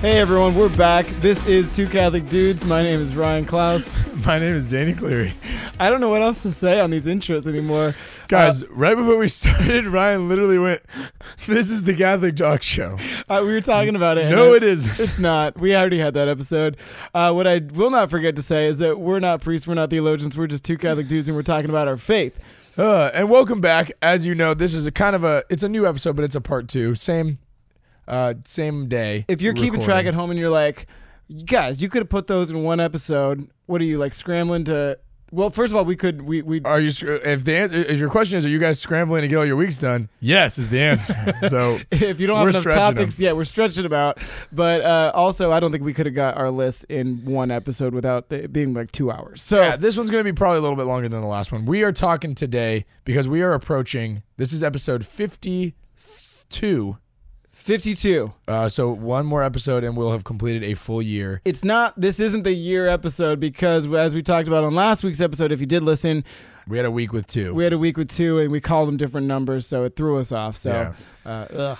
Hey everyone, we're back. This is Two Catholic Dudes. My name is Ryan Klaus. My name is Danny Cleary. I don't know what else to say on these intros anymore. Guys, right before we started, Ryan literally went, This is the Catholic Talk Show. Uh, we were talking about it. No, it isn't. It's not. We already had that episode. Uh, what I will not forget to say is that we're not priests, we're not theologians, we're just two Catholic dudes, and we're talking about our faith. Uh, and welcome back. As you know, this is a kind of a it's a new episode, but it's a part two. Same uh same day. If you're keeping track at home and you're like, guys, you could have put those in one episode. What are you like scrambling to? Well, first of all, we could we we Are you if the answer if your question is are you guys scrambling to get all your weeks done? Yes is the answer. so if you don't have enough topics, them. yeah, we're stretching them out. But uh, also, I don't think we could have got our list in one episode without it being like two hours. So yeah, this one's going to be probably a little bit longer than the last one. We are talking today because we are approaching. This is episode fifty-two. 52. Uh, so one more episode and we'll have completed a full year. It's not. This isn't the year episode because, as we talked about on last week's episode, if you did listen, We had a week with two. we had a week with two, and we called them different numbers, so it threw us off. So, Yeah. uh, ugh.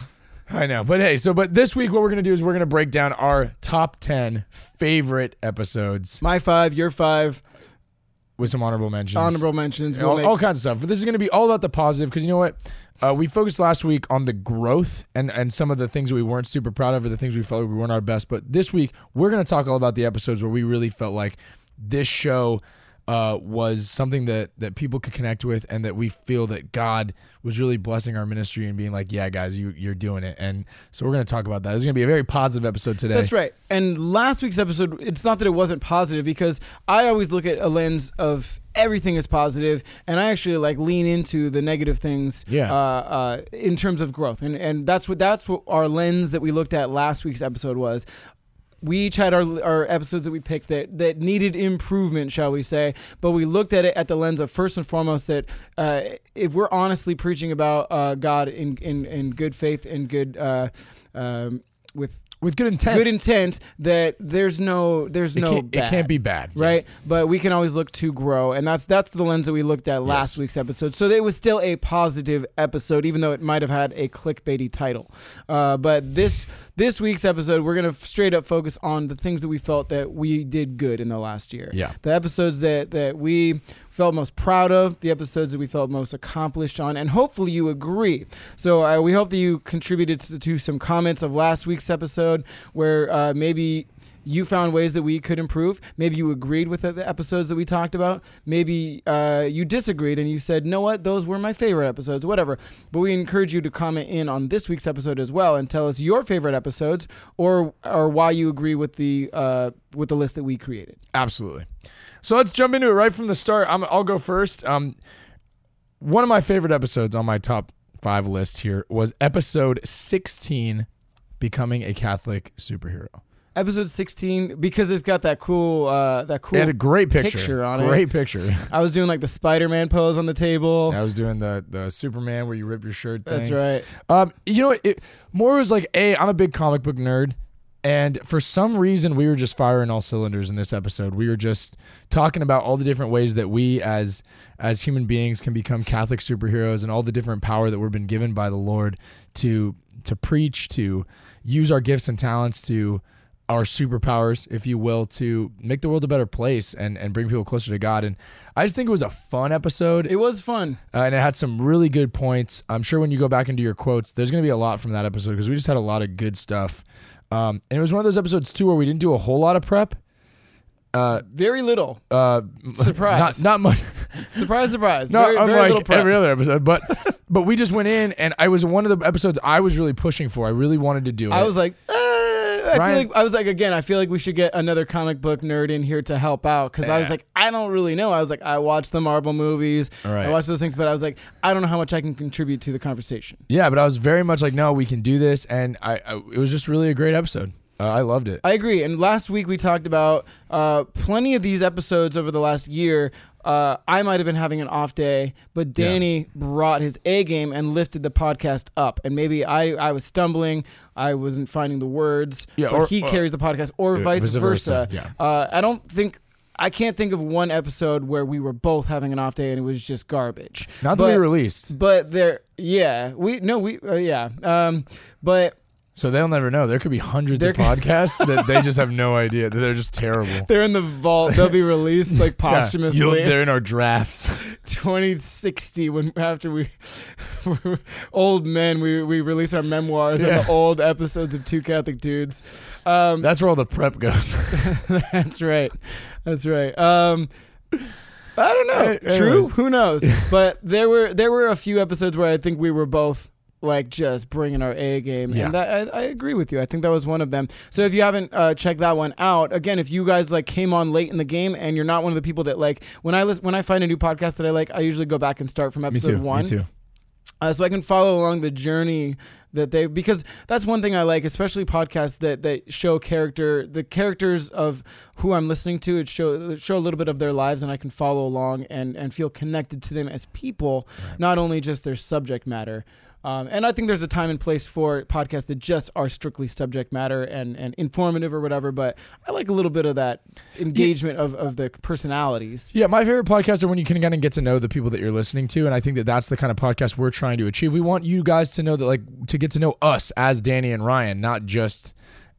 I know, but hey, so but this week what we're gonna do is we're gonna break down our top ten favorite episodes my five, your five, with some honorable mentions, honorable mentions. We'll all, make- all kinds of stuff. But this is gonna be all about the positive because you know what, uh, we focused last week on the growth and and some of the things we weren't super proud of or the things we felt like we weren't our best. But this week we're gonna talk all about the episodes where we really felt like this show. Uh, was something that that people could connect with, and that we feel that God was really blessing our ministry and being like, "Yeah, guys, you you're doing it." And so we're going to talk about that. It's going to be a very positive episode today. That's right. And last week's episode, it's not that it wasn't positive because I always look at a lens of everything is positive, and I actually like lean into the negative things. Yeah. Uh, uh, in terms of growth, and and that's what that's what our lens that we looked at last week's episode was. We each had our our episodes that we picked that that needed improvement, shall we say? But we looked at it at the lens of first and foremost that uh, if we're honestly preaching about uh, God in, in in good faith and good uh, um, with with good intent. good intent that there's no there's it, no can't, it can't be bad, right but we can always look to grow and that's that's the lens that we looked at last Yes. week's episode so it was still a positive episode even though it might have had a clickbaity title uh, but this this week's episode we're gonna straight up focus on the things that we felt that we did good in the last year Yeah. the episodes that that we felt most proud of the episodes that we felt most accomplished on and hopefully you agree. So uh, we hope that you contributed to, to some comments of last week's episode where uh, maybe you found ways that we could improve. Maybe you agreed with the- episodes that we talked about. Maybe uh, you disagreed and you said, "No, what? Those were my favorite episodes." Whatever. But we encourage you to comment in on this week's episode as well and tell us your favorite episodes or or why you agree with the uh, with the list that we created. Absolutely. So let's jump into it right from the start. I'm, I'll go first. Um, one of my favorite episodes on my top five list here was episode 16, becoming a Catholic superhero. Episode 16 because it's got that cool uh, that cool It had a great picture, picture on it. great picture. I was doing like the Spider-Man pose on the table. I was doing the the Superman where you rip your shirt. Thing. That's right. Um, you know, it more was like, a I'm a big comic book nerd, and for some reason, we were just firing all cylinders in this episode. We were just talking about all the different ways that we, as as human beings, can become Catholic superheroes, and all the different power that we've been given by the Lord to to preach, to use our gifts and talents to our superpowers, if you will, to make the world a better place and, and bring people closer to God. And I just think it was a fun episode. It was fun. Uh, and it had some really good points. I'm sure when you go back into your quotes, there's going to be a lot from that episode because we just had a lot of good stuff. Um, and it was one of those episodes too where we didn't do a whole lot of prep. Uh, Very little. uh, Surprise. Not, not much. Surprise, surprise. Not very, very unlike prep. every other episode, but but we just went in, and I was one of the episodes I was really pushing for. I really wanted to do it. I was like, I Ryan- feel like I was like again. I feel like we should get another comic book nerd in here to help out because I was like, I don't really know. I was like, I watched the Marvel movies, right. I watched those things, but I was like, I don't know how much I can contribute to the conversation. yeah, but I was very much like, no, we can do this, and I, I it was just really a great episode. Uh, I loved it. I agree. And last week we talked about uh, plenty of these episodes over the last year. Uh, I might have been having an off day, but Danny brought his A game and lifted the podcast up. And maybe I, I was stumbling, I wasn't finding the words, Yeah, or- he carries the podcast, or Yeah, vice vice versa. versa, yeah. Uh, I don't think. I can't think of one episode where we were both having an off day and it was just garbage. Not that but, we released, but there, yeah, we no, we uh, yeah, um, but so they'll never know. There could be hundreds There of could- podcasts that they just have no idea that they're just terrible. they're in the vault. They'll be released like Yeah, posthumously. you'll- they're in our drafts. 2060 when after we old men we we release our memoirs Yeah. and the old episodes of Two Catholic Dudes. Um, That's where all the prep goes. that's right. That's right. Um, I don't know. True. Who knows? but there were there were a few episodes where I think we were both like just bringing our A game, Yeah. and that, I, I agree with you. I think that was one of them. So if you haven't uh, checked that one out, again, if you guys like came on late in the game and you're not one of the people that like when I listen, when I find a new podcast that I like, I usually go back and start from me episode too. one Me too. uh, so I can follow along the journey that they because that's one thing I like, especially podcasts that that show character the characters of who I'm listening to. It show show a little bit of their lives, and I can follow along and and feel connected to them as people, not only just their subject matter. Um, and I think there's a time and place for podcasts that just are strictly subject matter and, and informative or whatever. But I like a little bit of that engagement of, of the personalities. Yeah, my favorite podcasts are when you can kind of get to know the people that you're listening to, and I think that that's the kind of podcast we're trying to achieve. We want you guys to know that, like, to get to know us as Danny and Ryan, not just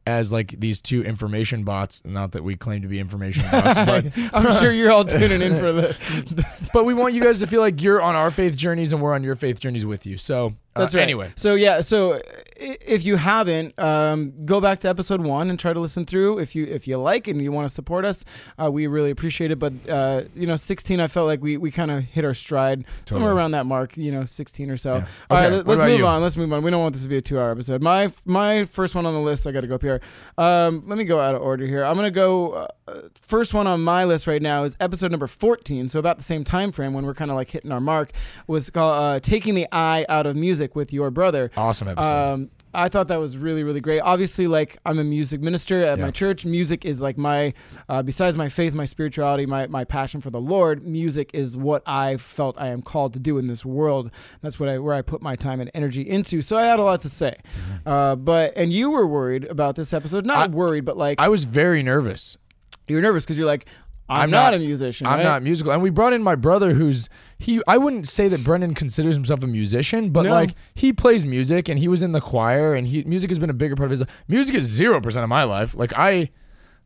as like these two information bots. Not that we claim to be information bots, but I'm sure you're all tuning in for the, but we want you guys to feel like you're on our faith journeys and we're on your faith journeys with you. So That's right. Anyway, so yeah, so if you haven't, um, go back to episode one and try to listen through. If you if you like and you want to support us, uh, we really appreciate it. But uh, you know, 16, I felt like we, we kind of hit our stride somewhere around that mark. You know, 16 or so. Yeah. All right, let, us move you? on. Let's move on. We don't want this to be a two hour episode. My my first one on the list. I got to go up here. Um, let me go out of order here. I'm gonna go. Uh, first one on my list right now is episode number 14. So about the same time frame when we're kind of like hitting our mark was called uh, "Taking the Eye Out of Music" with your brother. awesome episode. Um, I thought that was really, really great. Obviously, like I'm a music minister at Yeah. my church. Music is like my, uh, besides my faith, my spirituality, my, my passion for the Lord. Music is what I felt I am called to do in this world. That's what I where I put my time and energy into. So I had a lot to say. Uh, but and you were worried about this episode. Not Mm-hmm. I- worried, but like I was very nervous. you're nervous because you're like I'm, I'm not, not- a musician. I'm right? not musical. And we brought in my brother who's he I wouldn't say that Brendan considers himself a musician, but No. like he plays music and he was in the choir and he music has been a bigger part of his life. Music is 0% of my life. Like I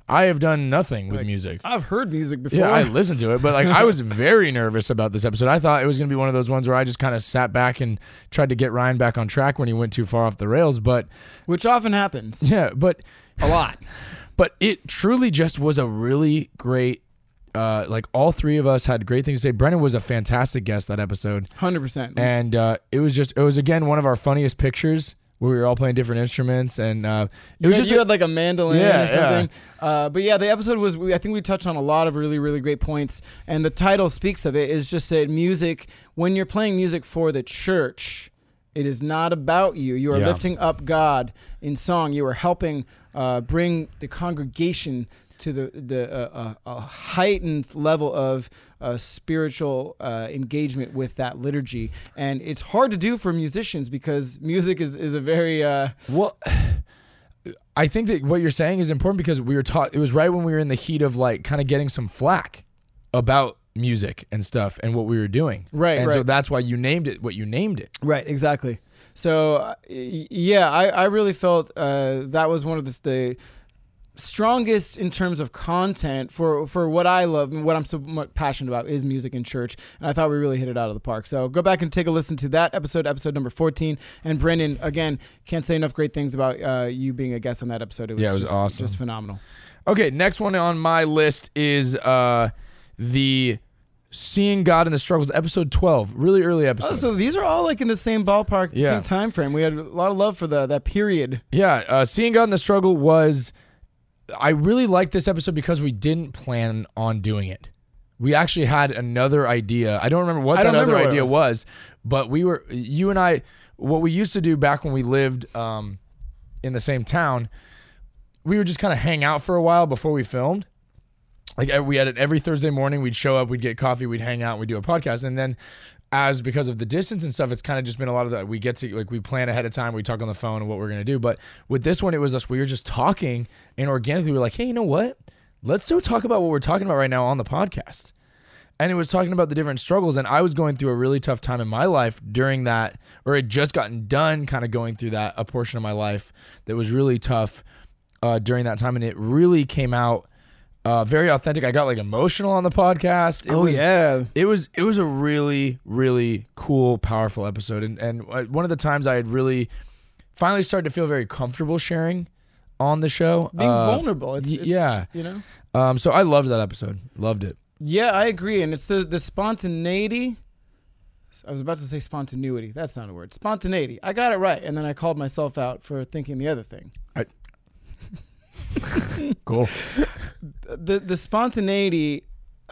I have done nothing with Like, music. I've heard music before. Yeah, I listened to it, but like I was very nervous about this episode. I thought it was going to be one of those ones where I just kind of sat back and tried to get Ryan back on track when he went too far off the rails, but which often happens yeah, but a lot. but it truly just was a really great uh, like all three of us had great things to say. Brendan was a fantastic guest that episode, Hundred percent. and uh, it was just it was again one of our funniest pictures where we were all playing different instruments, and uh, it was had, just you a- had like a mandolin Yeah, or something. Uh, but yeah, the episode was. We, I think we touched on a lot of really, really great points, and the title speaks of it. Is just that music. When you're playing music for the church, it is not about you. You are Yeah. lifting up God in song. You are helping uh, bring the congregation to the the uh, uh, a heightened level of uh, spiritual uh, engagement with that liturgy, and it's hard to do for musicians because music is is a very uh, well. I think that what you're saying is important because we were taught. It was right when we were in the heat of like kind of getting some flack about music and stuff and what we were doing. Right, and so that's why you named it what you named it. Right, exactly. So uh, yeah, I, I really felt uh, that was one of the, the strongest in terms of content for for what I love and what I'm so much passionate about is music in church, and I thought we really hit it out of the park. So go back and take a listen to that episode, episode number 14. And Brendan, again, can't say enough great things about uh, you being a guest on that episode. It was Yeah, it was just, awesome. just phenomenal. Okay, next one on my list is uh the Seeing God in the Struggles, episode 12. Really early episode. Oh, so these are all like in the same ballpark, Yeah. same time frame. We had a lot of love for the that period. yeah, uh, Seeing God in the Struggle was. I really liked this episode because we didn't plan on doing it. We actually had another idea. I don't remember what I that other idea was. was. but we were, you and I, what we used to do back when we lived um, in the same town, we would just kind of hang out for a while before we filmed. Like we had it every Thursday morning. We'd show up, we'd get coffee, we'd hang out, we'd do a podcast, and then as because of the distance and stuff, it's kind of just been a lot of that. We get to like we plan ahead of time. We talk on the phone and what we're gonna do. But with this one, it was us. We were just talking, and organically, we were like, hey, you know what? Let's go talk about what we're talking about right now on the podcast. And it was talking about the different struggles. And I was going through a really tough time in my life during that, or had just gotten done kind of going through that a portion of my life that was really tough uh, during that time. And it really came out uh, very authentic. I got like emotional on the podcast. It oh was, yeah. it was it was a really really cool powerful episode and and uh, one of the times I had really finally started to feel very comfortable sharing on the show Being Uh, vulnerable. It's, it's- yeah You know. um so I loved that episode loved it Yeah, I agree, and it's the the spontaneity. I was about to say spontaneity. That's not a word. Spontaneity. I got it right, and then I called myself out for thinking the other thing. cool The the spontaneity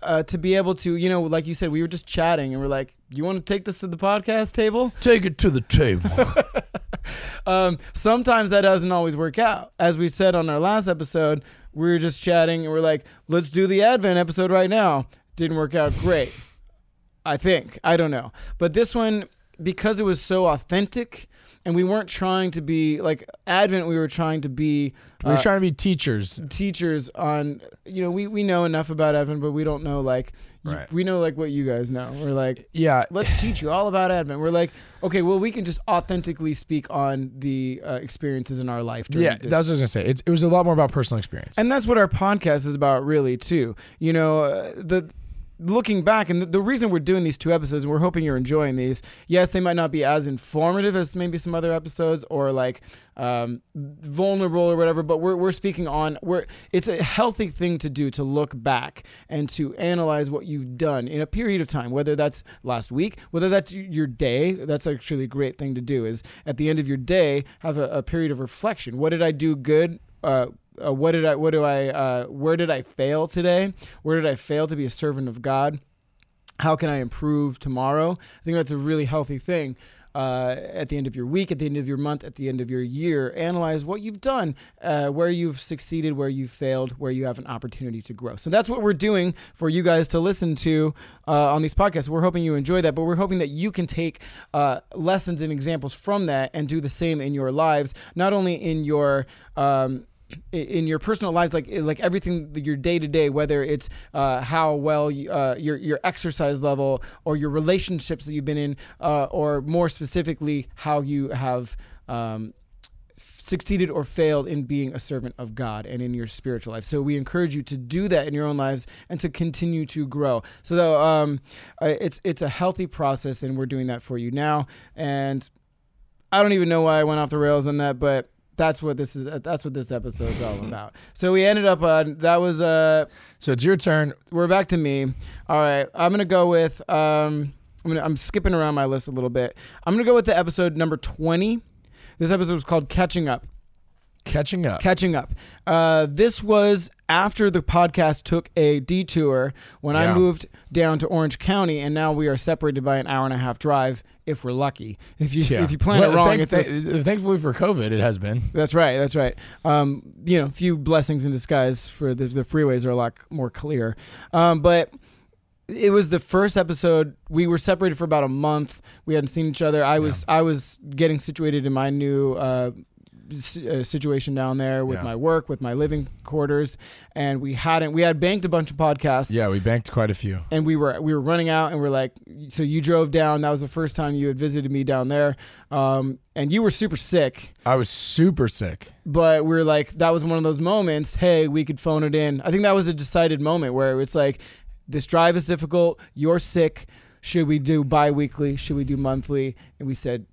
uh, to be able to, you know, like you said, we were just chatting, and we're like, "You want to take this to the podcast table?" take it to the table um, sometimes that doesn't always work out. As we said on our last episode, we were just chatting and we're like, let's do the Advent episode right now. Didn't work out great. I think. I don't know. But this one, because it was so authentic and we weren't trying to be like Advent, we were trying to be we were uh, trying to be teachers teachers on, you know, we, we know enough about Advent, but we don't know like, you- Right. we know like what you guys know. We're like, yeah let's teach you all about Advent. We're like, okay, well, we can just authentically speak on the uh, experiences in our life. During yeah this. that's what I was gonna say it's, it was a lot more about personal experience and that's what our podcast is about, really, too. You know, uh, the looking back, and the, the reason we're doing these two episodes, and we're hoping you're enjoying these. Yes, they might not be as informative as maybe some other episodes, or like um, vulnerable or whatever. But we're we're speaking on we're it's a healthy thing to do to look back and to analyze what you've done in a period of time, whether that's last week, whether that's your day. That's actually a great thing to do. Is at the end of your day have a, a period of reflection. What did I do good? Uh, uh, what did I? What do I? Uh, where did I fail today? Where did I fail to be a servant of God? How can I improve tomorrow? I think that's a really healthy thing. Uh, at the end of your week, at the end of your month, at the end of your year, analyze what you've done, uh, where you've succeeded, where you've failed, where you have an opportunity to grow. So that's what we're doing for you guys to listen to uh, on these podcasts. We're hoping you enjoy that, but we're hoping that you can take uh, lessons and examples from that and do the same in your lives, not only in your um, in your personal lives, like like everything your day to day, whether it's uh, how well you, uh, your your exercise level or your relationships that you've been in, uh, or more specifically, how you have. Um, succeeded or failed in being a servant of God and in your spiritual life. So we encourage you to do that in your own lives and to continue to grow. So though, um, uh, it's it's a healthy process, and we're doing that for you now. And I don't even know why I went off the rails on that, but that's what this is. That's what this episode is all about. So we ended up on that was uh so it's your turn we're back to me. All right, I'm gonna go with um I'm gonna I'm skipping around my list a little bit. I'm gonna go with the episode number 20. This episode was called Catching Up. Catching up Catching up. Uh, this was after the podcast took a detour when I Yeah. moved down to Orange County, and now we are separated by an hour and a half drive if we're lucky. If you if you plan Well, it wrong, thank- it's a, th- thankfully for COVID, it has been. that's right. That's right. Um, you know, a few blessings in disguise for the, the freeways are a lot more clear. Um, but it was the first episode. We were separated for about a month. We hadn't seen each other. I was I was getting situated in my new uh, situation down there with Yeah. my work, with my living quarters, and we hadn't. We had banked a bunch of podcasts. Yeah, we banked quite a few. And we were we were running out, and we're like, so you drove down. That was the first time you had visited me down there, um, and you were super sick I was super sick. but we are like that was one of those moments hey we could phone it in i think that was a decided moment where it's like this drive is difficult you're sick should we do bi-weekly should we do monthly and we said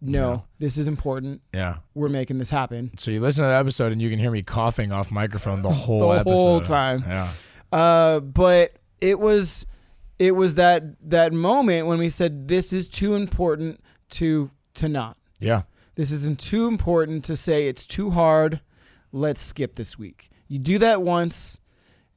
no No. this is important Yeah. we're making this happen So you listen to that episode and you can hear me coughing off microphone the whole the episode. whole time Yeah. uh, but it was it was that that moment when we said this is too important to to not Yeah. This isn't too important to say it's too hard. Let's skip this week. You do that once,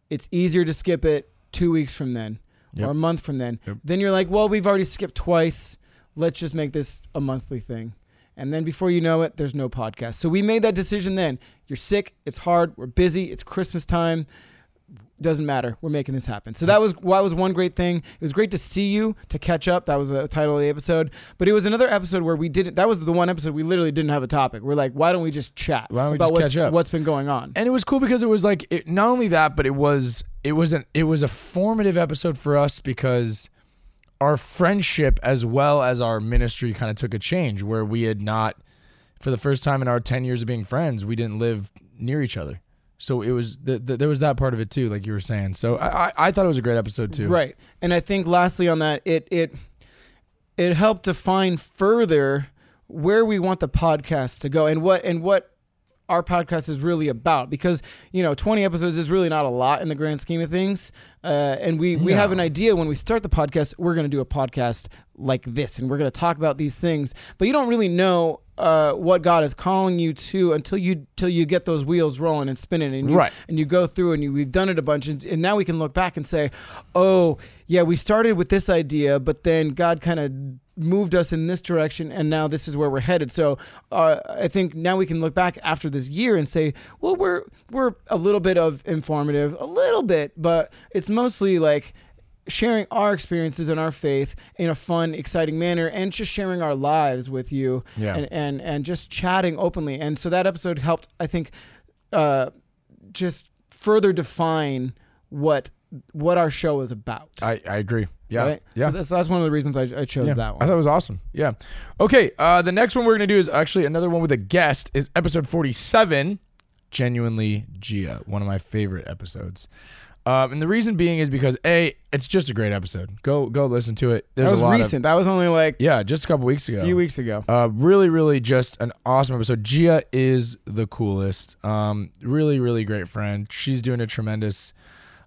it's easier to skip it two weeks from then Yep. or a month from then. Yep. Then you're like, well, we've already skipped twice. Let's just make this a monthly thing. And then before you know it, there's no podcast. So we made that decision then. You're sick. It's hard. We're busy. It's Christmas time. Doesn't matter. We're making this happen. So that was that was one great thing. It was great to see you, to catch up. That was the title of the episode. But it was another episode where we didn't. That was the one episode we literally didn't have a topic. We're like, why don't we just chat Why don't we about just catch up? what's been going on? and it was cool because it was like it, not only that, but it was it was an it was a formative episode for us because our friendship as well as our ministry kind of took a change where we had not for the first time in our 10 years of being friends we didn't live near each other. So it was the, the, there was that part of it too like you were saying. So I, I I thought it was a great episode too. Right. And I think lastly on that, it it it helped define further where we want the podcast to go and what and what our podcast is really about because you know 20 episodes is really not a lot in the grand scheme of things uh, and we we have an idea when we start the podcast we're going to do a podcast like this and we're going to talk about these things but you don't really know uh, what God is calling you to until you till you get those wheels rolling and spinning and you, Right. and you go through and you, we've done it a bunch and, and now we can look back and say oh yeah we started with this idea but then god kind of moved us in this direction and now this is where we're headed so uh, i think now we can look back after this year and say well we're we're a little bit of informative a little bit but it's mostly like sharing our experiences and our faith in a fun exciting manner and just sharing our lives with you Yeah. and, and and just chatting openly and so that episode helped i think uh, just further define what what our show is about. I, I agree yeah right? yeah So that's, that's one of the reasons I, I chose Yeah, that one. I thought it was awesome. Yeah. Okay. Uh, the next one we're gonna do is actually another one with a guest. Is episode forty-seven. Genuinely Gia, one of my favorite episodes. Um, and the reason being is because a, it's just a great episode. Go go listen to it. There's that was a lot recent. that was only like yeah, just a couple weeks ago. a few weeks ago. Uh, really, really, just an awesome episode. Gia is the coolest. Um, really, really great friend. She's doing a tremendous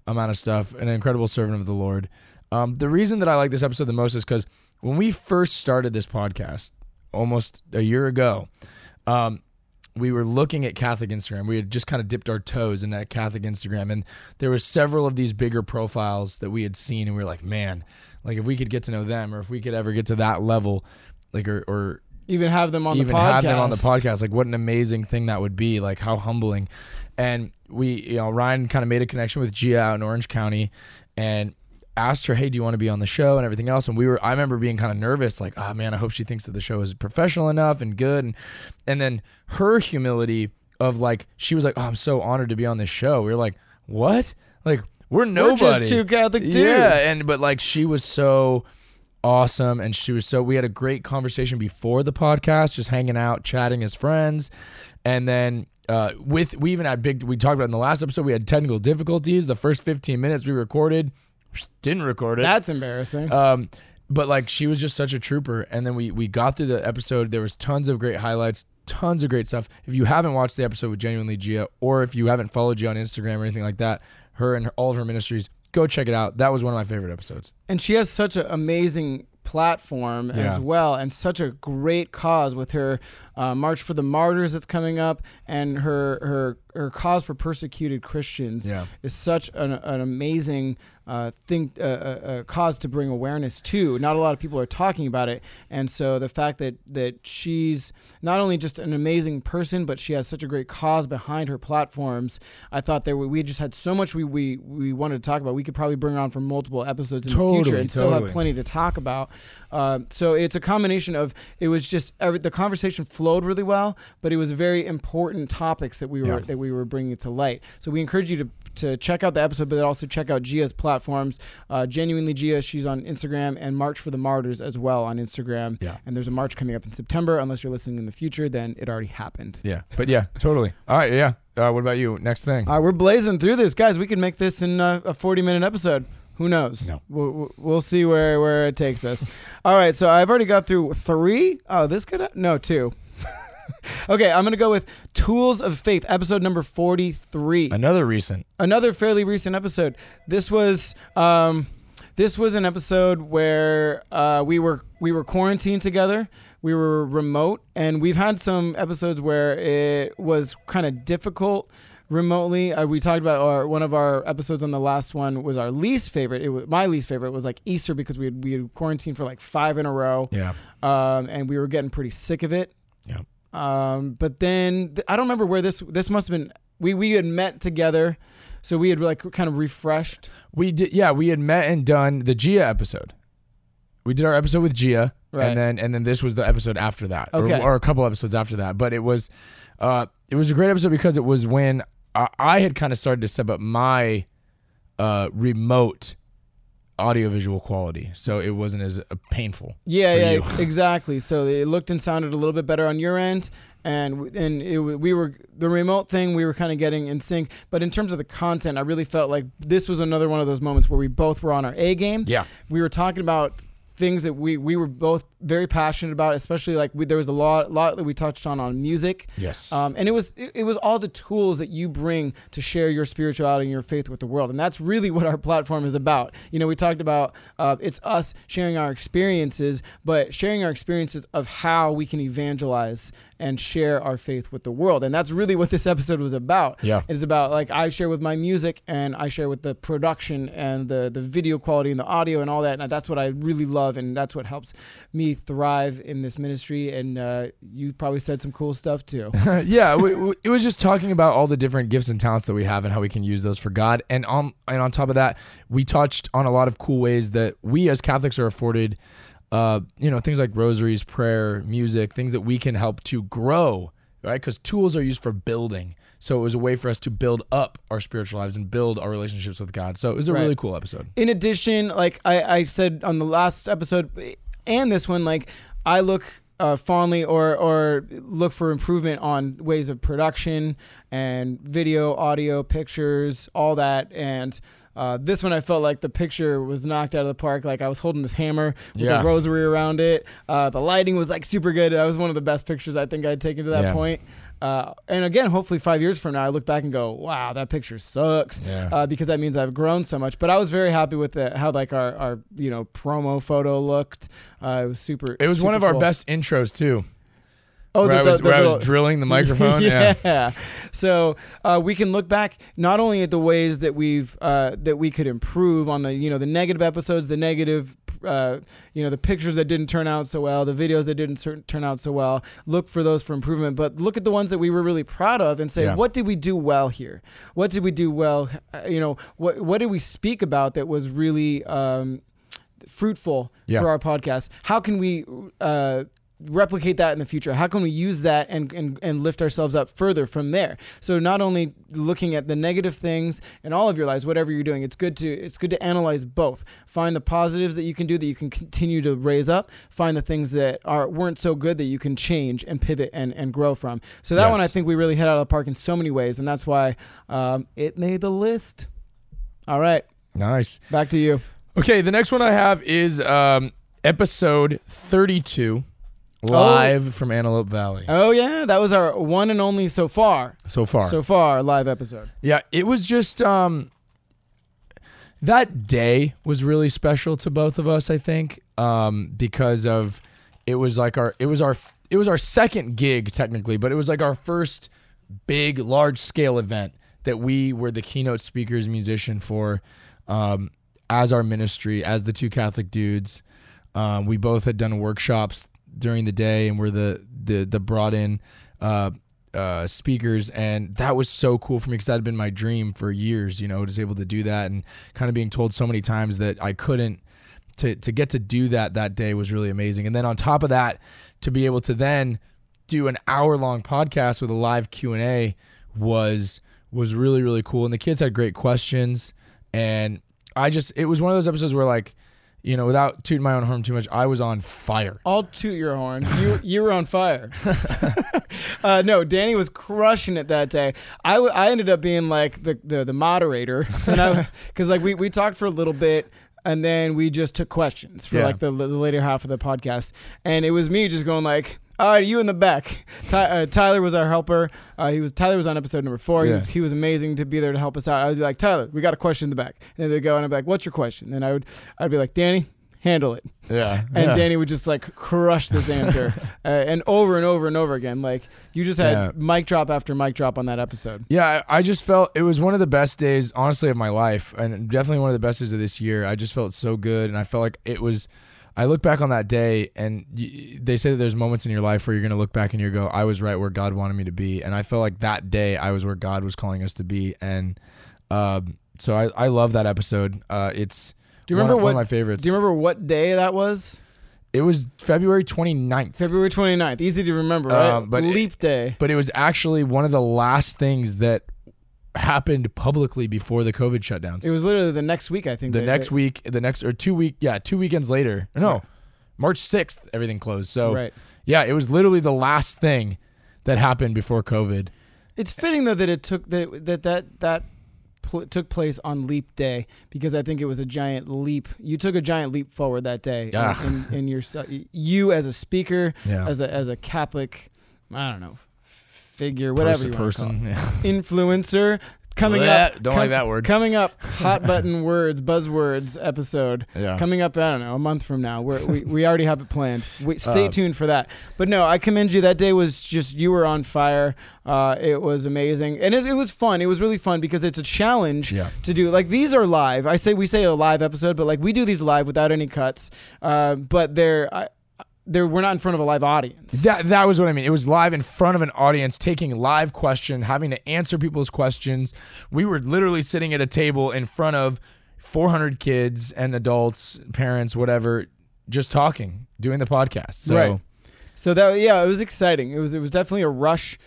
amount of stuff. An incredible servant of the Lord. Um, the reason that I like this episode the most is because when we first started this podcast, almost a year ago, um, we were looking at Catholic Instagram. We had just kind of dipped our toes in that Catholic Instagram, and there was several of these bigger profiles that we had seen, and we were like, man, like if we could get to know them, or if we could ever get to that level, like or, or Even have them on even the podcast. have them on the podcast. Like what an amazing thing that would be. Like how humbling. And we, you know, Ryan kind of made a connection with Gia out in Orange County, and asked her, "Hey, do you want to be on the show?" and everything else. And we were, I remember being kind of nervous, like, "Oh man, I hope she thinks that the show is professional enough and good." And and then her humility of like, she was like, "Oh, I'm so honored to be on this show." We were like, "What?" Like we're We're nobody. just two Catholic dudes. Yeah, and but like she was so awesome and she was so we had a great conversation before the podcast just hanging out chatting as friends and then uh, with we even had big we talked about in the last episode we had technical difficulties the first 15 minutes we recorded didn't record it that's embarrassing. um, but like she was just such a trooper. And then we we got through the episode. There was tons of great highlights, tons of great stuff. If you haven't watched the episode with Genuinely Gia, or if you haven't followed Gia on Instagram or anything like that, her and her, all of her ministries, go check it out. That was one of my favorite episodes. and she has such an amazing platform Yeah. as well and such a great cause with her uh, march for the martyrs that's coming up and her her her cause for persecuted christians Yeah. is such an, an amazing uh, thing uh, uh, uh, cause to bring awareness to not a lot of people are talking about it and so the fact that that she's not only just an amazing person but she has such a great cause behind her platforms i thought there were, we just had so much we, we we wanted to talk about we could probably bring her on for multiple episodes in the future Totally, and still have plenty to talk about. Um, so it's a combination of it was just every, the conversation flowed really well, but it was very important topics that we were Yeah. that we were bringing to light. So we encourage you to to check out the episode, but also check out Gia's platforms. Uh, Genuinely Gia, she's on Instagram, and March for the Martyrs as well on Instagram. Yeah. And there's a march coming up in September. Unless you're listening in the future, then it already happened. Yeah, but yeah, totally. All right, yeah. Uh, what about you? Next thing. All right, we're blazing through this, guys. We could make this in uh, a 40 minute episode. Who knows? No. We'll, we'll- we'll see where, where it takes us. All right, so I've already got through three. Oh, this could no two. okay, I'm gonna go with Tools of Faith, episode number 43 Another recent. another fairly recent episode. This was um, this was an episode where uh, we were we were quarantined together. We were remote, and we've had some episodes where it was kind of difficult remotely. Uh, we talked about our one of our episodes on the last one was our least favorite. It was my least favorite was like Easter because we had, we had quarantined for like five in a row, Yeah. um, and we were getting pretty sick of it. Yeah. Um, but then th- I don't remember where this this must have been. We we had met together, so we had like kind of refreshed. We did, yeah. We had met and done the Gia episode. We did our episode with Gia, Right. and then and then this was the episode after that, or- or, a couple episodes after that. But it was, uh, it was a great episode because it was when I, I had kind of started to step up my, uh, remote audiovisual quality, so it wasn't as uh, painful. Yeah, yeah, you. exactly. So it looked and sounded a little bit better on your end, and and it, we were the remote thing. We were kind of getting in sync, but in terms of the content, I really felt like this was another one of those moments where we both were on our A game. Yeah. we were talking about things that we we were both very passionate about, especially like we, there was a lot lot that we touched on on music. Yes. Um, and it was it, it was all the tools that you bring to share your spirituality and your faith with the world, and that's really what our platform is about. You know, we talked about uh, it's us sharing our experiences, but sharing our experiences of how we can evangelize and share our faith with the world, and that's really what this episode was about. Yeah. it's about like I share with my music, and I share with the production and the the video quality and the audio and all that, and that's what I really love, and that's what helps me thrive in this ministry. And uh, you probably said some cool stuff too. yeah, we, we, it was just talking about all the different gifts and talents that we have and how we can use those for God. And on and on top of that, we touched on a lot of cool ways that we as Catholics are afforded. Uh, you know, things like rosaries, prayer, music, things that we can help to grow, right? Because tools are used for building. So it was a way for us to build up our spiritual lives and build our relationships with God. So it was a Right. really cool episode. in addition, like I, I said on the last episode and this one, like I look uh, fondly or or look for improvement on ways of production and video, audio, pictures, all that. And uh, this one, I felt like the picture was knocked out of the park. Like I was holding this hammer with Yeah. the rosary around it. Uh, the lighting was like super good. That was one of the best pictures I think I'd taken to that Yeah. point. Uh, and again, hopefully five years from now, I look back and go, "Wow, that picture sucks," Yeah. uh, because that means I've grown so much. But I was very happy with the, how like our, our you know promo photo looked. Uh, it was super. It was one super of our best intros too. Oh, where the- I was, the- the where I was drilling the microphone. yeah. yeah. So uh, we can look back not only at the ways that we've uh, that we could improve on the you know the negative episodes, the negative. Uh, you know the pictures that didn't turn out so well, the videos that didn't turn out so well. Look for those for improvement, but look at the ones that we were really proud of and say, Yeah. what did we do well here? What did we do well? Uh, you know, what what did we speak about that was really um, fruitful Yeah. for our podcast? How can we uh, replicate that in the future? How can we use that and, and, and lift ourselves up further from there? So not only looking at the negative things in all of your lives, whatever you're doing, it's good to it's good to analyze both. Find the positives that you can do that you can continue to raise up. Find the things that are weren't so good that you can change and pivot and, and grow from. So that one I think we really hit out of the park in so many ways, and that's why um, it made the list. All right, Nice. back to you. Okay, the next one I have is um, episode 32, live from Antelope Valley. Oh yeah, that was our one and only so far. so far. So far live episode. yeah, it was just um, that day was really special to both of us. I think um, because of it was like our it was our it was our second gig technically, but it was like our first big large scale event that we were the keynote speakers musician for um, as our ministry as the two Catholic dudes. Um, we both had done workshops during the day and were the the the brought in uh, uh, speakers, and that was so cool for me because that had been my dream for years. You know, just able to do that and kind of being told so many times that I couldn't. To to get to do that that day was really amazing, and then on top of that, to be able to then do an hour long podcast with a live Q and A was was really really cool, and the kids had great questions, and I just it was one of those episodes where like you know without tooting my own horn too much, I was on fire. I'll toot your horn. You you were on fire. uh, no, Danny was crushing it that day. I, w- I ended up being like the the, the moderator, because like we we talked for a little bit. And then we just took questions for Yeah. like the, the later half of the podcast, and it was me just going like, "All right, you in the back." Ty, uh, Tyler was our helper. Uh, he was Tyler was on episode number four. He Yeah. was he was amazing to be there to help us out. I was like, "Tyler, we got a question in the back," and they go and I'd be like, "What's your question?" And I would I'd be like, "Danny, handle it." Yeah, and yeah. Danny would just like crush this answer, uh, and over and over and over again. Like you just had Yeah. mic drop after mic drop on that episode. Yeah, I I just felt it was one of the best days, honestly, of my life, and definitely one of the best days of this year. I just felt so good, and I felt like it was I look back on that day, and y- they say that there's moments in your life where you're gonna look back and you go, "I was right where God wanted me to be," and I felt like that day I was where God was calling us to be, and um, so I, I love that episode. Uh, it's Do you remember of- what? one of my favorites? Do you remember what day that was? it was February 29th. February 29th. Easy to remember, right? Um, but it- Leap day. but it was actually one of the last things that happened publicly before the COVID shutdowns. It was literally the next week, I think. the they- next they- week, the next or two week, yeah, two weekends later. No, Right. March sixth, everything closed. So Right. yeah, it was literally the last thing that happened before COVID. It's fitting though that it took that that that that pl- took place on Leap Day because I think it was a giant leap. You took a giant leap forward that day. Yeah. In, in, in your you as a speaker, Yeah, as a as a Catholic, I don't know, figure, whatever person, you want to call person. Yeah. influencer. Coming Bleh, up, don't com- like that word. Coming up, hot button words, buzzwords episode. Yeah. Coming up, I don't know, a month from now. We're, we we already have it planned. We, stay Uh, tuned for that. But no, I commend you. That day was just you were on fire. Uh, it was amazing, and it, it was fun. It was really fun because it's a challenge Yeah. to do. Like these are live. I say we say a live episode, but like we do these live without any cuts. Uh, but they're I, they're we're not in front of a live audience. That that was what I mean. It was live in front of an audience, taking live question, having to answer people's questions. We were literally sitting at a table in front of 400 kids and adults, parents, whatever, just talking, doing the podcast. So Right. So that yeah, it was exciting. It was it was definitely a rush,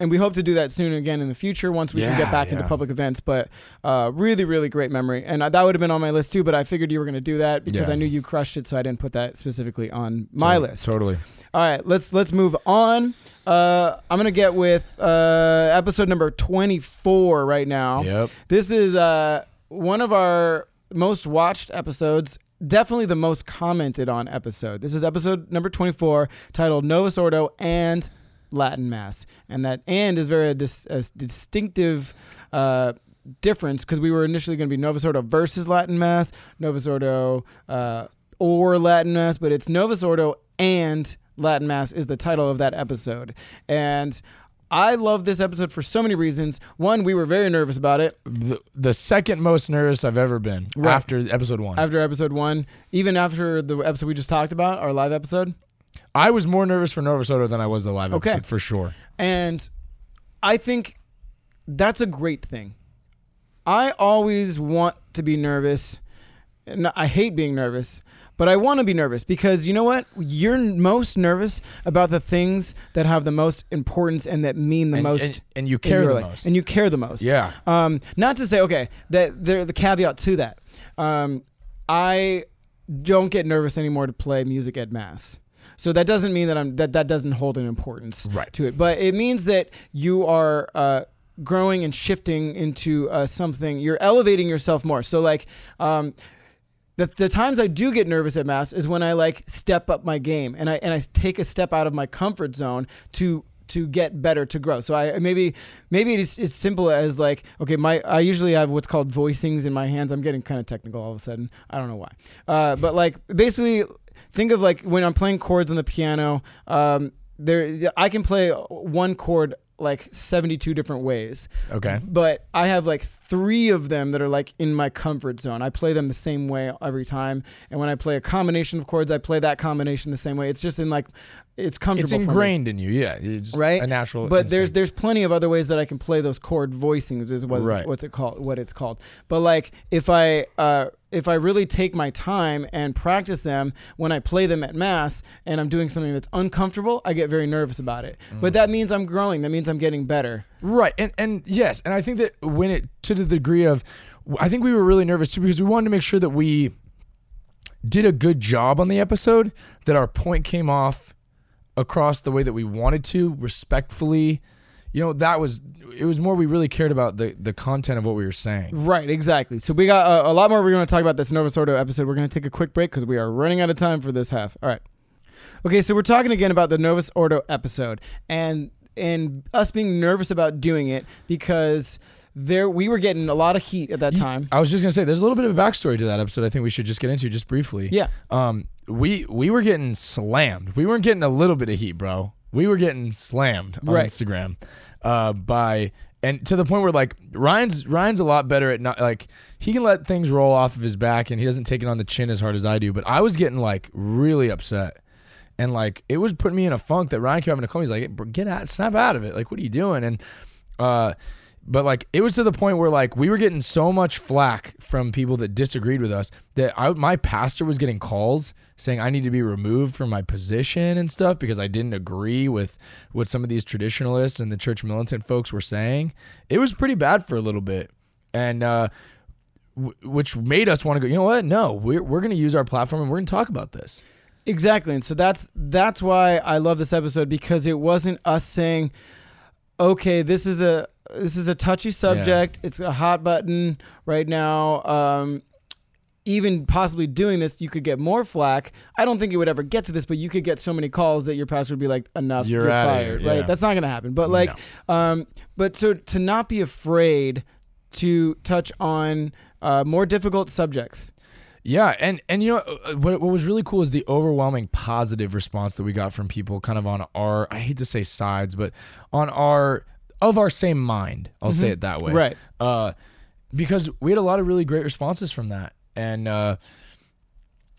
and we hope to do that soon again in the future once we can get back into public events. But uh, really, really great memory, and uh, that would have been on my list too. But I figured you were going to do that because Yeah. I knew you crushed it, so I didn't put that specifically on my to- list. Totally. All right, let's let's move on. Uh, I'm gonna get with uh, episode number 24 right now. Yep. This is uh, one of our most watched episodes. Definitely the most commented on episode. This is episode number 24, titled Novus Ordo and Latin Mass. And that and is very dis- a distinctive uh, difference because we were initially going to be Novus Ordo versus Latin Mass, Novus Ordo uh, or Latin Mass, but it's Novus Ordo and Latin Mass is the title of that episode. And I love this episode for so many reasons. One, we were very nervous about it The, the second most nervous I've ever been Right. after episode one. after episode one, even after the episode we just talked about, our live episode. I was more nervous for Novus Ordo than I was the live Okay. episode for sure. And I think that's a great thing. I always want to be nervous. And I hate being nervous, but I want to be nervous because you know what? You're most nervous about the things that have the most importance and that mean the and, most. and, and you care the life. most. And you care the most. yeah. Um, not to say okay that there the caveat to that. Um, I don't get nervous anymore to play music at mass. So that doesn't mean that I'm that that doesn't hold an importance Right. to it, but it means that you are uh, growing and shifting into uh, something. You're elevating yourself more. So like. Um, the, the times I do get nervous at mass is when I like step up my game and I and I take a step out of my comfort zone to to get better to grow. So I maybe maybe it's it's simple as like okay my I usually have what's called voicings in my hands. I'm getting kind of technical all of a sudden. I don't know why. Uh, but like basically think of like when I'm playing chords on the piano. Um, there I can play one chord like 72 different ways Okay. but I have like three of them that are like in my comfort zone. I play them the same way every time, and when I play a combination of chords, I play that combination the same way. It's just in like it's comfortable. It's ingrained in you. Yeah. It's Right? A natural. But there's there's plenty of other ways that I can play those chord voicings. Is what's, Right. what's it called? What it's called. But like if I uh, if I really take my time and practice them when I play them at mass and I'm doing something that's uncomfortable, I get very nervous about it. Mm. But that means I'm growing. That means I'm getting better. Right, and and yes, and I think that when it to the degree of, I think we were really nervous too because we wanted to make sure that we did a good job on the episode, that our point came off across the way that we wanted to, respectfully. You know, that was it was more we really cared about the the content of what we were saying. Right, exactly. So we got uh, a lot more. We're going to talk about this Novus Ordo episode. We're going to take a quick break because we are running out of time for this half. All right. Okay, so we're talking again about the Novus Ordo episode and and us being nervous about doing it because there we were getting a lot of heat at that time. I was just gonna say, there's a little bit of a backstory to that episode. I think we should just get into just briefly. Yeah. Um, we we were getting slammed. We weren't getting a little bit of heat, bro. we were getting slammed on Right. Instagram uh, by and to the point where like Ryan's Ryan's a lot better at not like he can let things roll off of his back and he doesn't take it on the chin as hard as I do. But I was getting like really upset. And like it was putting me in a funk that Ryan kept having to call me. He's like, "Get out, snap out of it! Like, what are you doing?" And uh, but like it was to the point where like we were getting so much flack from people that disagreed with us that I, my pastor was getting calls saying I need to be removed from my position and stuff because I didn't agree with what some of these traditionalists and the church militant folks were saying. It was pretty bad for a little bit, and uh, w- which made us want to go. You know what? No, we're we're going to use our platform and we're going to talk about this. Exactly. And so that's that's why I love this episode because it wasn't us saying, okay, this is a this is a touchy subject. It's a hot button right now. Um, even possibly doing this, you could get more flack. I don't think it would ever get to this, but you could get so many calls that your pastor would be like, "Enough, You're you're, fired." here, Right? That's not going to happen. But like, um, but so to not be afraid to touch on uh, more difficult subjects. Yeah, and and you know uh, what what was really cool is the overwhelming positive response that we got from people kind of on our I hate to say sides, but on our of our same mind. I'll say it that way. Right. Uh because we had a lot of really great responses from that. And uh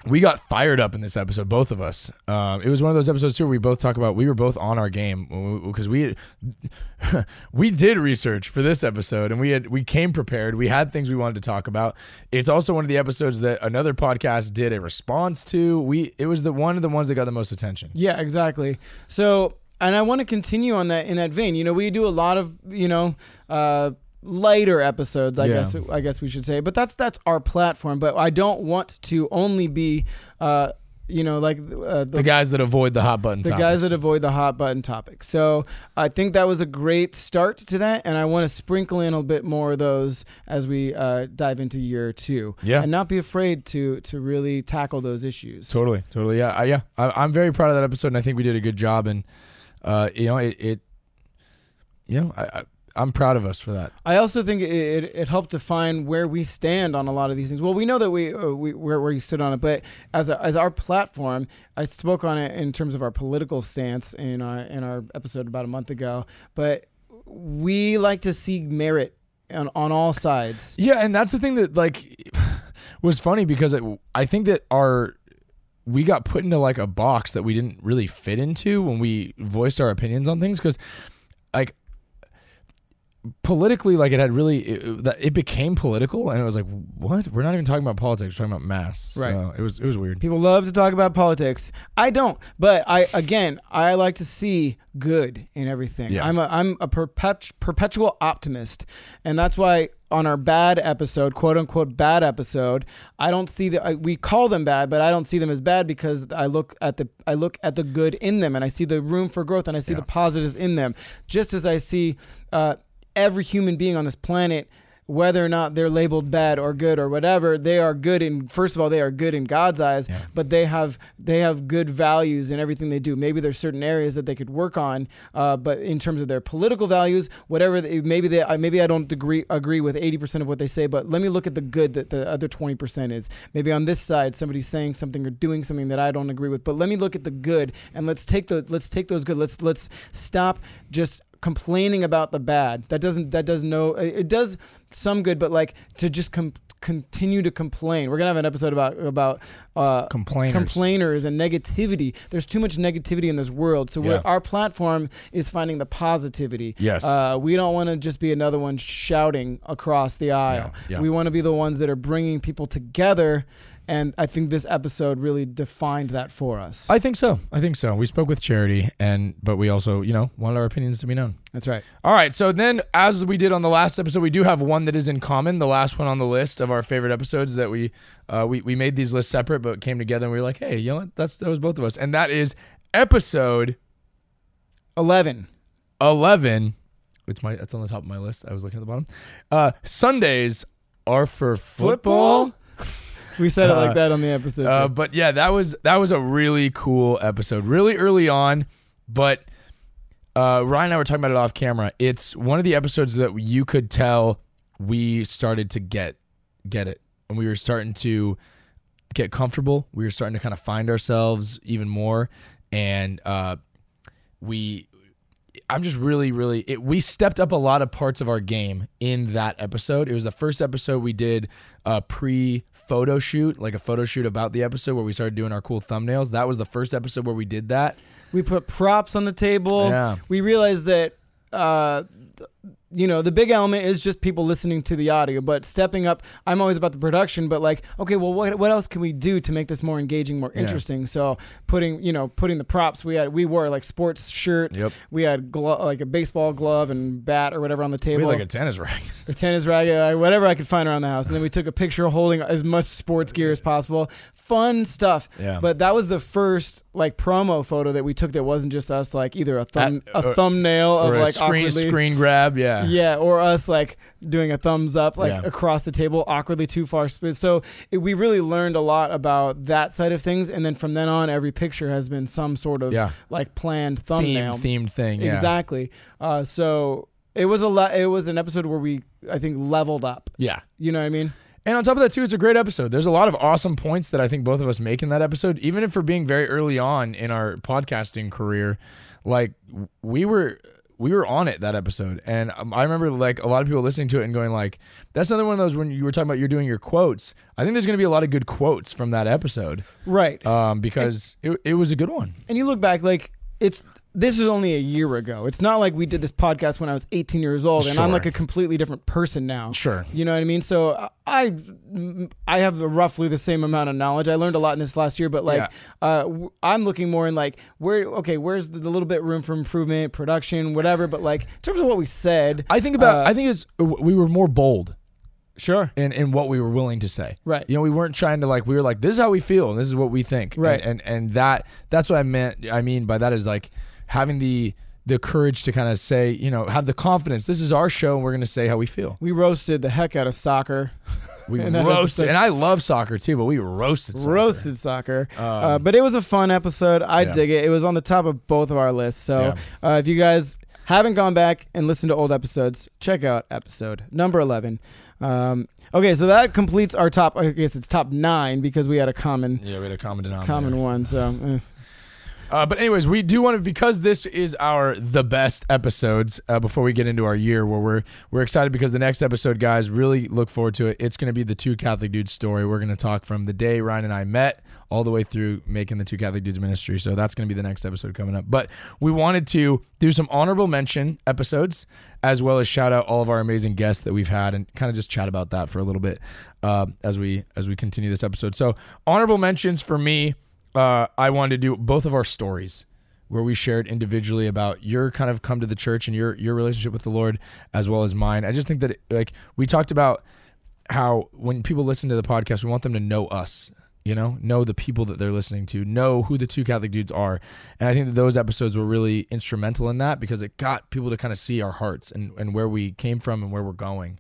we got fired up in this episode, both of us. Um, it was one of those episodes too where we both talk about we were both on our game because we we did research for this episode and we had we came prepared. We had things we wanted to talk about. It's also one of the episodes that another podcast did a response to. We it was the one of the ones that got the most attention. Yeah, exactly. So, and I want to continue on that in that vein. You know, we do a lot of you know uh, lighter episodes. I Yeah. guess I guess we should say, but that's that's our platform. But I don't want to only be, uh, you know, like uh, the, The guys that avoid the hot button. the guys that avoid the hot button topics. So I think that was a great start to that, and I want to sprinkle in a bit more of those as we uh, dive into year two. Yeah. and not be afraid to to really tackle those issues. Totally, totally. Yeah, I, yeah. I, I'm very proud of that episode, and I think we did a good job. And uh, you know, it, it you know, I, I, I'm proud of us for that. I also think it, it, it helped define where we stand on a lot of these things. Well, we know that we uh, we where, where you stood on it, but as a, as our platform, I spoke on it in terms of our political stance in our in our episode about a month ago. But we like to see merit on, on all sides. Yeah, and that's the thing that like was funny because it, I think that our we got put into like a box that we didn't really fit into when we voiced our opinions on things because like politically like it had really it, it became political and it was like what we're not even talking about politics we're talking about mass Right. so it was it was weird People love to talk about politics. I don't, but I again I like to see good in everything. Yeah. I'm a I'm a perpet- perpetual optimist, and that's why on our bad episode, quote unquote bad episode, I don't see the I, we call them bad, but I don't see them as bad because I look at the I look at the good in them, and I see the room for growth, and I see Yeah. the positives in them, just as I see uh, every human being on this planet whether or not they're labeled bad or good or whatever they are good in first of all they are good in god's eyes Yeah. but they have they have good values in everything they do. Maybe there's certain areas that they could work on uh, but in terms of their political values whatever they, maybe they I- maybe i don't agree agree with 80% of what they say but let me look at the good that the other 20% is. Maybe on this side somebody's saying something or doing something that i don't agree with but let me look at the good and let's take the let's take those good. Let's let's stop just complaining about the bad. That doesn't that does no it does some good but like to just com- continue to complain. We're gonna have an episode about about uh complainers. complainers and negativity. There's too much negativity in this world. So Yeah. our platform is finding the positivity. Yes. uh, we don't want to just be another one shouting across the aisle. Yeah, yeah. we want to be the ones that are bringing people together and i think this episode really defined that for us I think so. I think so. We spoke with charity, and but we also, you know, wanted our opinions to be known. that's right All right. So then, as we did on the last episode, we do have one that is in common. The last one on the list of our favorite episodes that we uh, we we made these lists separate, but came together and we were like, hey, you know what? That's that was both of us, and that is episode 11 eleven. It's my it's on the top of my list. I was looking at the bottom. Uh, Sundays are for football. We said it Uh, like that on the episode Uh, but yeah, that was that was a really cool episode, really early on. But uh, Ryan and I were talking about it off camera. It's one of the episodes that you could tell we started to get get it, and we were starting to get comfortable. We were starting to kind of find ourselves even more, and uh, we I'm just really, really. It, we stepped up a lot of parts of our game in that episode. It was the first episode we did a pre photo shoot, like a photo shoot about the episode where we started doing our cool thumbnails. That was the first episode where we did that. We put props on the table. Yeah. We realized that, uh, you know, the big element is just people listening to the audio, but stepping up, I'm always about the production, but like, okay, well, what, what else can we do to make this more engaging, more Yeah. interesting? So putting, you know, putting the props, we had, we wore like sports shirts. Yep. We had glo- like a baseball glove and bat or whatever on the table. We had like a tennis racket. a tennis racket, whatever I could find around the house. And then we took a picture holding as much sports gear as possible. Fun stuff. Yeah. But that was the first like promo photo that we took that wasn't just us like either a thumb At- a or- thumbnail of or a like screen awkwardly screen grab. Yeah. yeah, or us like doing a thumbs up like Yeah. across the table awkwardly too far. So it, we really learned a lot about that side of things, and then from then on, every picture has been some sort of Yeah. like planned Theme, thumbnail. themed thing. Yeah. Exactly. Uh, so it was a le- it was an episode where we I think leveled up. Yeah. You know what I mean? And on top of that, too, it's a great episode. There's a lot of awesome points that I think both of us make in that episode, even if we're being very early on in our podcasting career. Like we were, we were on it that episode, and um, I remember like a lot of people listening to it and going like, "That's another one of those when you were talking about you're doing your quotes." I think there's going to be a lot of good quotes from that episode, Right. um, because it, it was a good one. and you look back like it's this is only a year ago. It's not like we did this podcast when I was 18 years old and I'm like a completely different person now. Sure. You know what I mean? So I I have roughly the same amount of knowledge. I learned a lot in this last year, but like uh, w- I'm looking more in like where okay, where's the, the little bit room for improvement, production, whatever. But like in terms of what we said, I think about. Uh, I think it's we were more bold sure, in in what we were willing to say. right, You know, we weren't trying to like we were like this is how we feel and this is what we think. Right. And and, and that that's what I meant I mean by that is like having the the courage to kind of say, you know, have the confidence. This is our show and we're going to say how we feel. we roasted the heck out of soccer, We And roasted and I love soccer too, but we roasted soccer. roasted soccer. Um, uh, but it was a fun episode. I yeah. dig it. It was on the top of both of our lists. So uh, if you guys haven't gone back and listened to old episodes, check out episode number 11. Um, okay, so that completes our top. I guess it's top nine because we had a common Yeah, we had a common denominator. common one. So eh. Uh, but anyways, we do want to because this is our the best episodes. Uh, before we get into our year, where we're we're excited because the next episode, guys, really look forward to it. It's going to be the two Catholic dudes story. We're going to talk from the day Ryan and I met all the way through making the two Catholic dudes ministry. So that's going to be the next episode coming up. But we wanted to do some honorable mention episodes as well as shout out all of our amazing guests that we've had and kind of just chat about that for a little bit uh, as we as we continue this episode. So honorable mentions for me uh, I wanted to do both of our stories where we shared individually about your kind of come to the church and your your relationship with the Lord as well as mine. I just think that like we talked about how when people listen to the podcast, we want them to know us. You know, know the people that they're listening to, know who the two Catholic dudes are, and I think that those episodes were really instrumental in that because it got people to kind of see our hearts and, and where we came from and where we're going.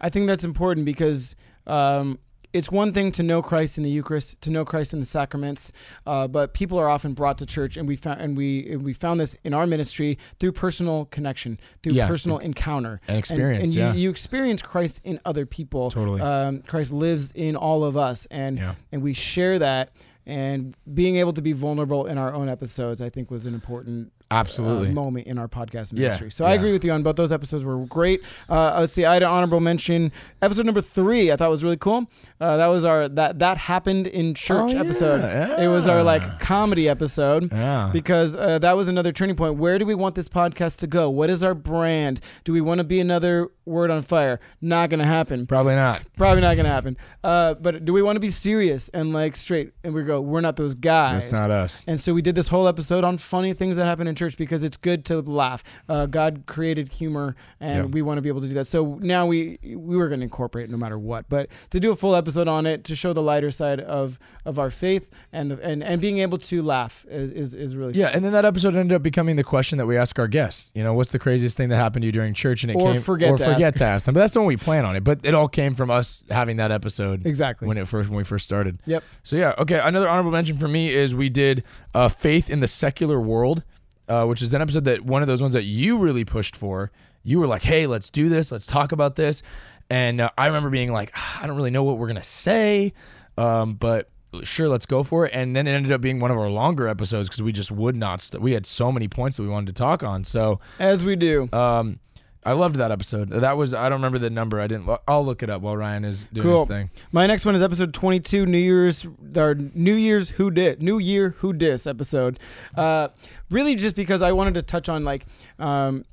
I think that's important because um, it's one thing to know Christ in the Eucharist, to know Christ in the sacraments, uh, but people are often brought to church, and we found and we and we found this in our ministry through personal connection, through Yeah. personal encounter And experience, and, you, yeah. you experience Christ in other people. Totally. um, Christ lives in all of us, and Yeah. and we share that. And being able to be vulnerable in our own episodes, I think, was an important Absolutely. uh, moment in our podcast Yeah, ministry. So I agree with you on both those episodes were great. Uh, let's see, I had an honorable mention. Episode number three, I thought was really cool. Uh, that was our that that happened in church Oh, episode. yeah, It was our like comedy episode. yeah. Because uh, that was another turning point. Where do we want this podcast to go? What is our brand? Do we want to be another word on fire? Not gonna happen. Probably not. Probably not gonna happen. Uh, but do we want to be serious and like straight? And we go, we're not those guys. That's not us. And so we did this whole episode on funny things that happen in church because it's good to laugh. Uh, God created humor, and we want to be able to do that. So now we we were going to incorporate it no matter what. But to do a full episode on it to show the lighter side of of our faith and the, and and being able to laugh is is, is really Yeah, and then that episode ended up becoming the question that we ask our guests. You know, what's the craziest thing that happened to you during church? And it Or came forget or to forget ask. to ask them. But that's the one we plan on it. But it all came from us having that episode exactly. when it first when we first started. Yep. So yeah, okay. Another honorable mention for me is we did uh, faith in the secular world, uh, which is an episode that one of those ones that you really pushed for. You were like, "Hey, let's do this. Let's talk about this." And uh, I remember being like, "Ah, "I don't really know what we're gonna say," um, but sure, let's go for it. And then it ended up being one of our longer episodes because we just would not. St- we had so many points that we wanted to talk on. So As we do. um, I loved that episode. That was I don't remember the number. I didn't. Lo- I'll look it up while Ryan is doing Cool. his thing. My next one is episode 22, New Year's, our New Year's Who Did, New Year Who Dis episode. Uh, really, just because I wanted to touch on like, um,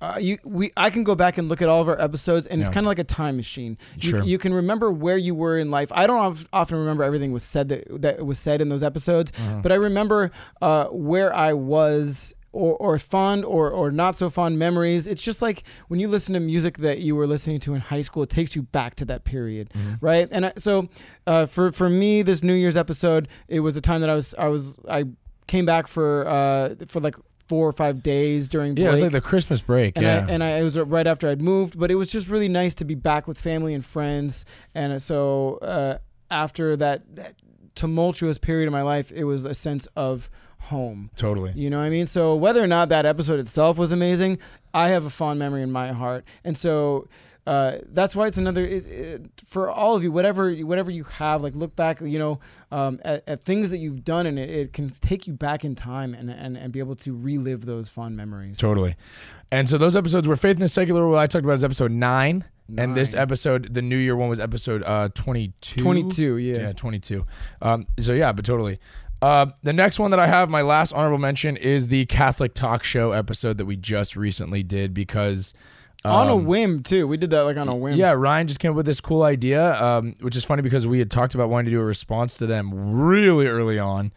uh, you we I can go back and look at all of our episodes, and it's kind of like a time machine. You, Sure. you can remember where you were in life. I don't often remember everything was said that that was said in those episodes, Uh-huh. but I remember uh, where I was. Or, or fond or, or not so fond memories. It's just like when you listen to music that you were listening to in high school, it takes you back to that period Mm-hmm. right? And I, so uh, for for me, this New Year's episode, it was a time that I was I was I came back for uh, for like four or five days during break. Yeah, it was like the Christmas break. and yeah. I, and I it was right after I'd moved, but it was just really nice to be back with family and friends. And so uh, after that, that tumultuous period of my life, it was a sense of home. totally. You know what I mean? So whether or not that episode itself was amazing, I have a fond memory in my heart, and so uh, that's why it's another it, it, for all of you. Whatever whatever you have, like look back, you know, um, at, at things that you've done, and it, it can take you back in time and, and and be able to relive those fond memories. Totally. And so those episodes were Faith in the Secular, what I talked about is episode nine. And this episode, the New Year one, was episode uh, 22. Twenty-two, yeah. Yeah, 22. Um, so, yeah, but totally. Uh, the next one that I have, my last honorable mention, is the Catholic Talk Show episode that we just recently did because. on a um, whim too. We did that like on a whim. Yeah, Ryan just came up with this cool idea, um, which is funny because we had talked about wanting to do a response to them really early on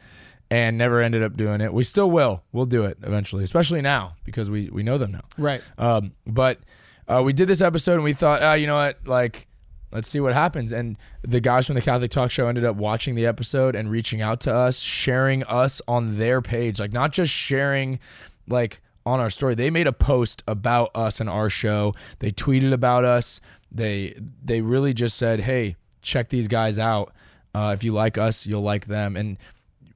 and never ended up doing it. We still will. We'll do it eventually, especially now because we, we know them now. right. Um, but uh, we did this episode and we thought, ah, you know what, like, let's see what happens. And the guys from the Catholic Talk Show ended up watching the episode and reaching out to us, sharing us on their page, like not just sharing, like on our story. They made a post about us and our show. They tweeted about us. They they really just said, hey, check these guys out. Uh, if you like us, you'll like them. And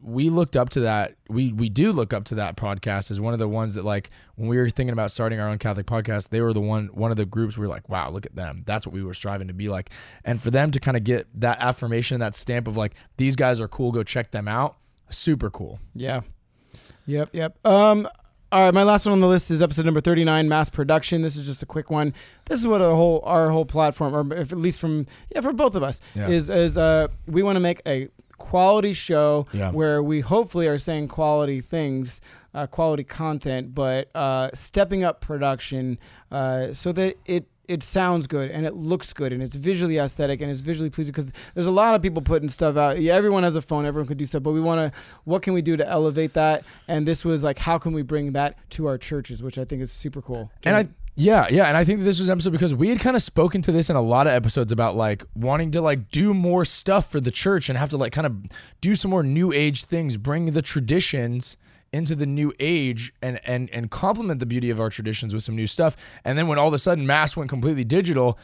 we looked up to that. We we do look up to that podcast as one of the ones that like when we were thinking about starting our own Catholic podcast, they were the one one of the groups we were like, wow, look at them. That's what we were striving to be like. And for them to kind of get that affirmation, that stamp of like these guys are cool, go check them out. Super cool. Yeah. Yep. Yep. Um. All right, my last one on the list is episode number thirty-nine, mass production. This is just a quick one. This is what our whole our whole platform, or if at least from yeah, for both of us, Yeah. is is uh we want to make a quality show Yeah. where we hopefully are saying quality things, uh, quality content, but uh, stepping up production uh, so that it it sounds good and it looks good and it's visually aesthetic and it's visually pleasing because there's a lot of people putting stuff out. Yeah, everyone has a phone, everyone could do stuff, but we want to. What can we do to elevate that? And this was like, how can we bring that to our churches, which I think is super cool. And I yeah, yeah, and I think this was an episode because we had kind of spoken to this in a lot of episodes about like wanting to like do more stuff for the church and have to like kind of do some more new age things, bring the traditions into the new age and and and complement the beauty of our traditions with some new stuff. And then when all of a sudden mass went completely digital,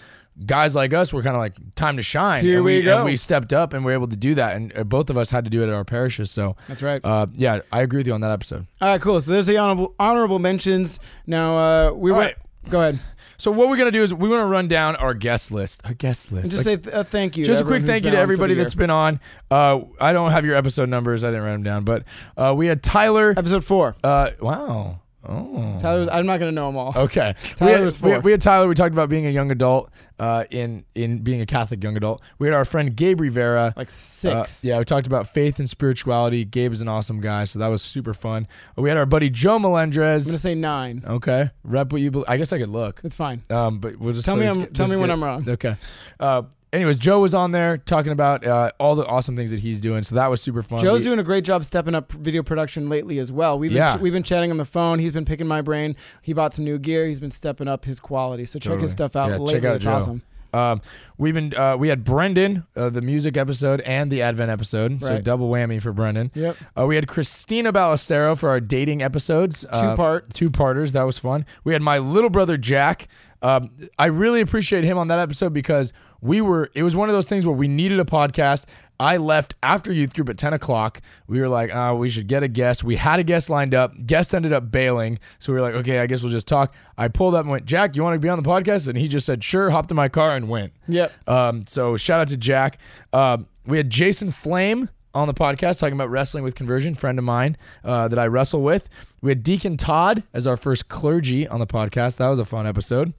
guys like us were kind of like time to shine. Here and we and go. we stepped up and were able to do that. And uh, both of us had to do it at our parishes. So That's right. uh, yeah, I agree with you on that episode. All right, cool. So there's the honorable honorable mentions. Now uh, we All went. right. Go ahead. So what we're gonna do is we want to run down our guest list. Our guest list. And just Like- say th- uh, thank you. just a quick thank you to everybody year. that's been on. Uh, I don't have your episode numbers. I didn't write them down, but uh, we had Tyler. episode four. Uh, wow. Oh. Tyler, I'm not gonna know them all. Okay. Tyler we, had, was we- four. we had Tyler. We talked about being a young adult uh, in in being a Catholic young adult. We had our friend Gabe Rivera. Like Uh, six. yeah, we talked about faith and spirituality. Gabe is an awesome guy, so that was super fun. We had our buddy Joe Melendres. I'm gonna say nine. Okay, rep what you. Be- I guess I could look. It's fine. Um, but we'll just Tell me I'm- tell me when I'm wrong. Okay. Uh, anyways, Joe was on there talking about uh, all the awesome things that he's doing, so that was super fun. Joe's We- doing a great job stepping up video production lately as well. We've been Yeah. ch- we've been chatting on the phone. He's been picking my brain. He bought some new gear. He's been stepping up his quality. So check his stuff out Yeah, check out it's Joe. awesome. Um, we've been uh, we had Brendan, uh, the music episode and the Advent episode, so double whammy for Brendan. Yep. Uh, we had Christina Ballestero for our dating episodes, uh, Two parts. two parters. That was fun. We had my little brother Jack. Um, I really appreciate him on that episode because we were. It was one of those things where we needed a podcast. I left after youth group at ten o'clock. We were like, oh, we should get a guest. We had a guest lined up. Guest ended up bailing, so we were like, okay, I guess we'll just talk. I pulled up and went, Jack, you want to be on the podcast? And he just said, sure. Hopped in my car and went. Yep. Um, so shout out to Jack. Um, we had Jason Flame on the podcast talking about wrestling with conversion, friend of mine uh, that I wrestle with. We had Deacon Todd as our first clergy on the podcast. That was a fun episode.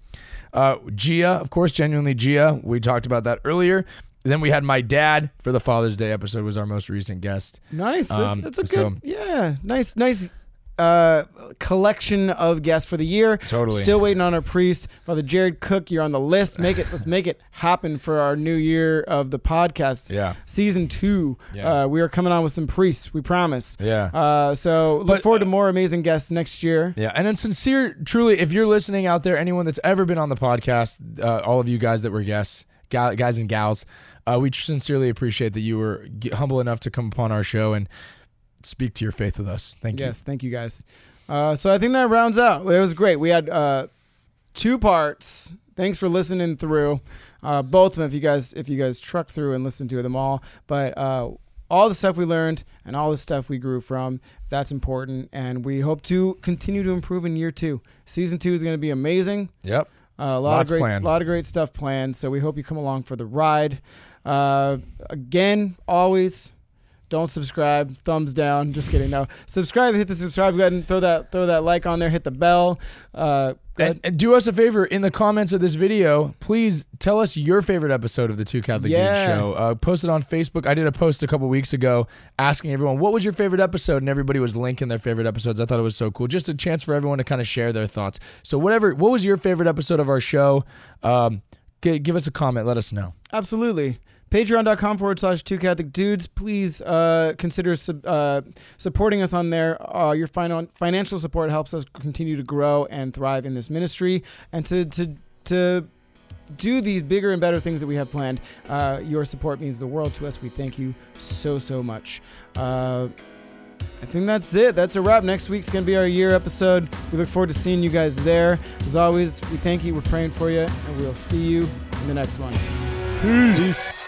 Uh, Gia, of course, genuinely Gia. We talked about that earlier. Then we had my dad for the Father's Day episode. Was our most recent guest. Nice. Um, that's, that's a so- good. yeah. Nice. Nice. Uh, collection of guests for the year. Totally. Still waiting on our priest, Father Jared Cook. You're on the list. Make it. let's make it happen for our new year of the podcast. Yeah. Season two. Yeah. Uh, we are coming on with some priests. We promise. Yeah. Uh, so look But, forward to uh, more amazing guests next year. Yeah, and then sincere, truly, if you're listening out there, anyone that's ever been on the podcast, uh, all of you guys that were guests, gal- guys and gals, uh, we sincerely appreciate that you were g- humble enough to come upon our show and speak to your faith with us. Thank you. Yes, thank you guys. Uh, so I think that rounds out. It was great. We had uh, two parts. Thanks for listening through uh, both of them. If you guys, if you guys truck through and listen to them all, but uh, all the stuff we learned and all the stuff we grew from, that's important. And we hope to continue to improve in year two. Season two is going to be amazing. Yep. Uh, a lot Lots of great, planned. lot of great stuff planned. So we hope you come along for the ride. Uh, again, always don't subscribe. Thumbs down. Just kidding. No, subscribe. Hit the subscribe button. Throw that throw that like on there. Hit the bell. Uh, And, and do us a favor in the comments of this video. Please tell us your favorite episode of the Two Catholic Dudes show. Uh, post it on Facebook. I did a post a couple weeks ago asking everyone what was your favorite episode, and everybody was linking their favorite episodes. I thought it was so cool. Just a chance for everyone to kind of share their thoughts. So whatever, what was your favorite episode of our show? Um, g- give us a comment. Let us know. Absolutely. Patreon.com forward slash two Catholic dudes. Please uh, consider sub, uh, supporting us on there. Uh, your finan- financial support helps us continue to grow and thrive in this ministry and to, to, to do these bigger and better things that we have planned. Uh, your support means the world to us. We thank you so, so much. Uh, I think that's it. That's a wrap. Next week's going to be our year episode. We look forward to seeing you guys there. As always, we thank you. We're praying for you, and we'll see you in the next one. Peace.